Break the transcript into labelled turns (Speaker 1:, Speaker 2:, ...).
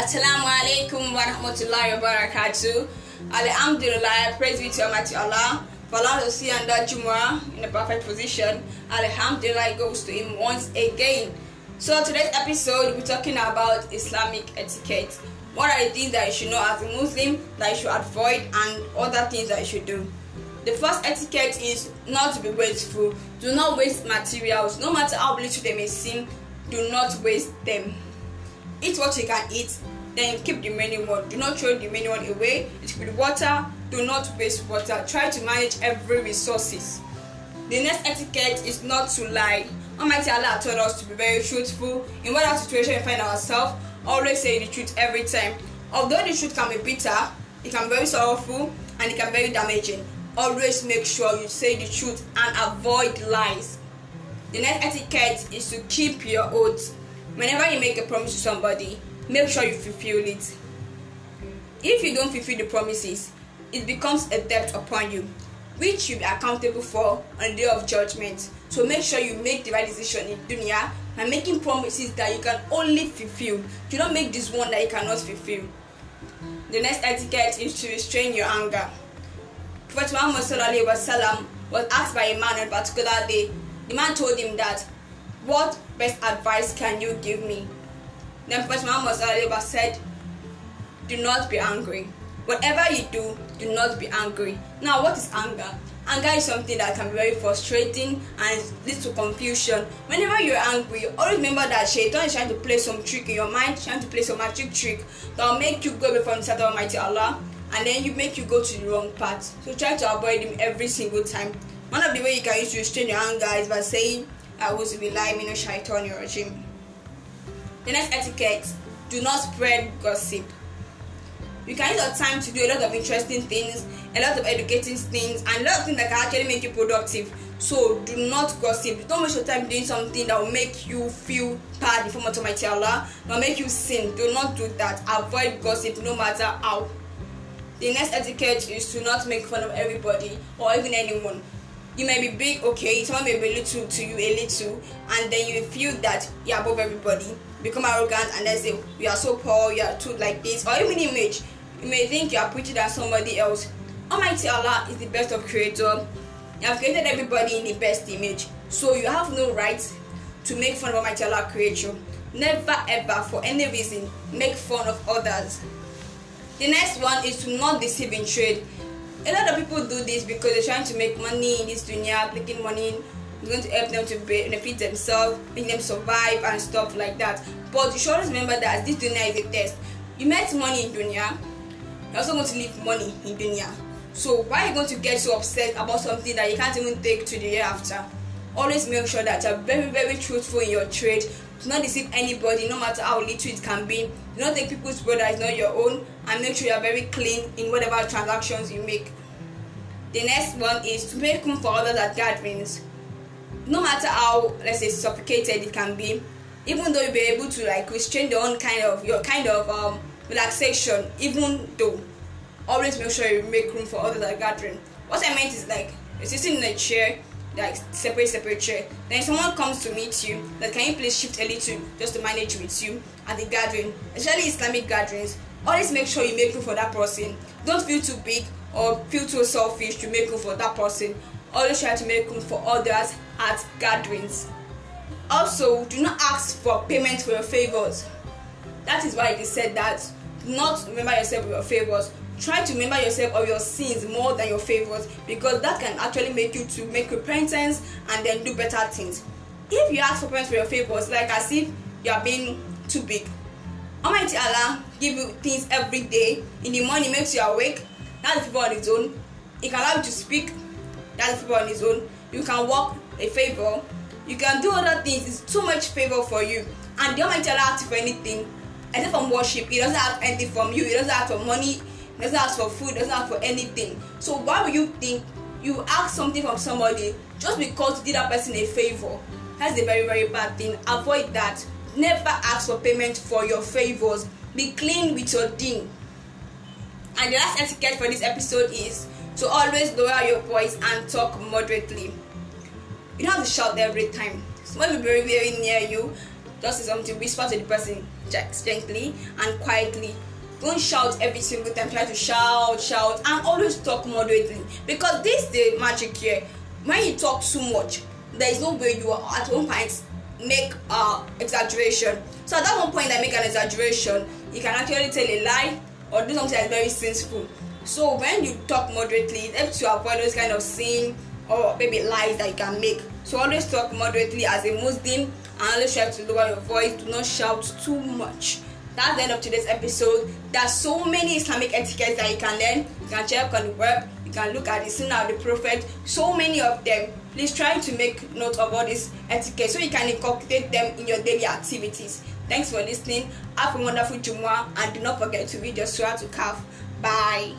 Speaker 1: Assalamu alaikum wa rahmatullahi wa barakatuh. Alhamdulillah, praise be to Almighty Allah. For us to see under Jumu'ah in a perfect position. Alhamdulillah goes to Him once again. So today's episode, we're talking about Islamic etiquette. What are the things that you should know as a Muslim that you should avoid and other things that you should do? The first etiquette is not to be wasteful. Do not waste materials. No matter how little they may seem, do not waste them. Eat what you can eat, then keep the remaining one. Do not throw the remaining one away. It could be water. Do not waste water. Try to manage every resources. The next etiquette is not to lie. Almighty Allah told us to be very truthful in whatever situation we find ourselves. Always say the truth every time. Although the truth can be bitter, it can be very sorrowful, and it can be very damaging. Always make sure you say the truth and avoid lies. The next etiquette is to keep your oath. Whenever you make a promise to somebody, make sure you fulfill it. If you don't fulfill the promises, it becomes a debt upon you, which you'll be accountable for on the day of judgment. So make sure you make the right decision in dunya and making promises that you can only fulfill. Do not make this one that you cannot fulfill. The next etiquette is to restrain your anger. Prophet Muhammad wasallam was asked by a man on a particular day. The man told him that, "What best advice can you give me?" Then Prophet Muhammad said, "Do not be angry. Whatever you do, do not be angry." Now, what is anger? Anger is something that can be very frustrating and leads to confusion. Whenever you're angry, always remember that Shaitan is trying to play some trick in your mind, trying to play some magic trick that will make you go away from the Almighty Allah and then you make you go to the wrong path. So try to avoid him every single time. One of the way you can use to restrain your anger is by saying, I was be lying, you know, shaitan ir-rajim. The next etiquette, do not spread gossip. You can use your time to do a lot of interesting things, a lot of educating things, and a lot of things that can actually make you productive. So do not gossip. Don't waste your time doing something that will make you feel bad before Almighty Allah, will make you sin. Do not do that. Avoid gossip no matter how. The next etiquette is to not make fun of everybody or even anyone. You may be big, okay, someone may be little to you, a little, and then you feel that you're above everybody, become arrogant, and then say, You are so poor, you are too like this, or even image. You may think you are prettier than somebody else. Almighty Allah is the best of creator. You have created everybody in the best image. So you have no right to make fun of Almighty Allah creature. Never ever for any reason make fun of others. The next one is to not deceive in trade. A lot of people do this because they're trying to make money in this dunya, making money is going to help them to benefit themselves, make them survive and stuff like that. But you should always remember that this dunya is a test. You make money in dunya, you're also going to leave money in dunya. So why are you going to get so upset about something that you can't even take to the year after? Always make sure that you're very, very truthful in your trade. Do not deceive anybody, no matter how little it can be. Do not take people's word that is not your own, and make sure you are very clean in whatever transactions you make. The next one is to make room for others at gatherings. No matter how, let's say, suffocated it can be, even though you'll be able to like restrain your own kind of your kind of um, relaxation, even though always make sure you make room for others at gathering. What I meant is like you're sitting in a chair like separate separate chair then someone comes to meet you that can you please shift a little just to manage with you at the gathering especially islamic gatherings always make sure you make room for that person don't feel too big or feel too selfish to make room for that person always try to make room for others at gatherings. Also do not ask for payment for your favors. That is why it is said that do not remember yourself with your favors. Try to remember yourself of your sins more than your favors because that can actually make you to make repentance and then do better things. If you ask for payment for your favors like as if you are being too big. Almighty allah give you things every day. In the morning makes you awake. That's the favor on its own. He can allow you to speak. That's the favor on its own you can walk a favor you can do other things it's too much favor for you and the almighty allah asks for anything except from worship he doesn't ask anything from you he doesn't ask for money doesn't ask for food, doesn't ask for anything. So why would you think you ask something from somebody just because you did that person a favor? That's a very, very bad thing. Avoid that. Never ask for payment for your favors. Be clean with your deen. And the last etiquette for this episode is to always lower your voice and talk moderately. You don't have to shout every time. Someone will be very, very near you just something whisper to the person gently and quietly. Don't shout every single time. Try to shout shout and always talk moderately. Because this the magic here. When you talk too much there is no way you are at one point make uh exaggeration. So at that one point i make an exaggeration you can actually tell a lie or do something that's very sinful so when you talk moderately it helps to avoid those kind of sin or maybe lies that you can make. So always talk moderately as a muslim and always try to lower your voice. Do not shout too much. That's the end of today's episode. There's so many islamic etiquettes that you can learn. You can check on the web. You can look at the sunnah of the prophet. So many of them. Please try to make note of all these etiquette so you can incorporate them in your daily activities. Thanks for listening. Have a wonderful jumu'ah and do not forget to read your surah to calf Bye.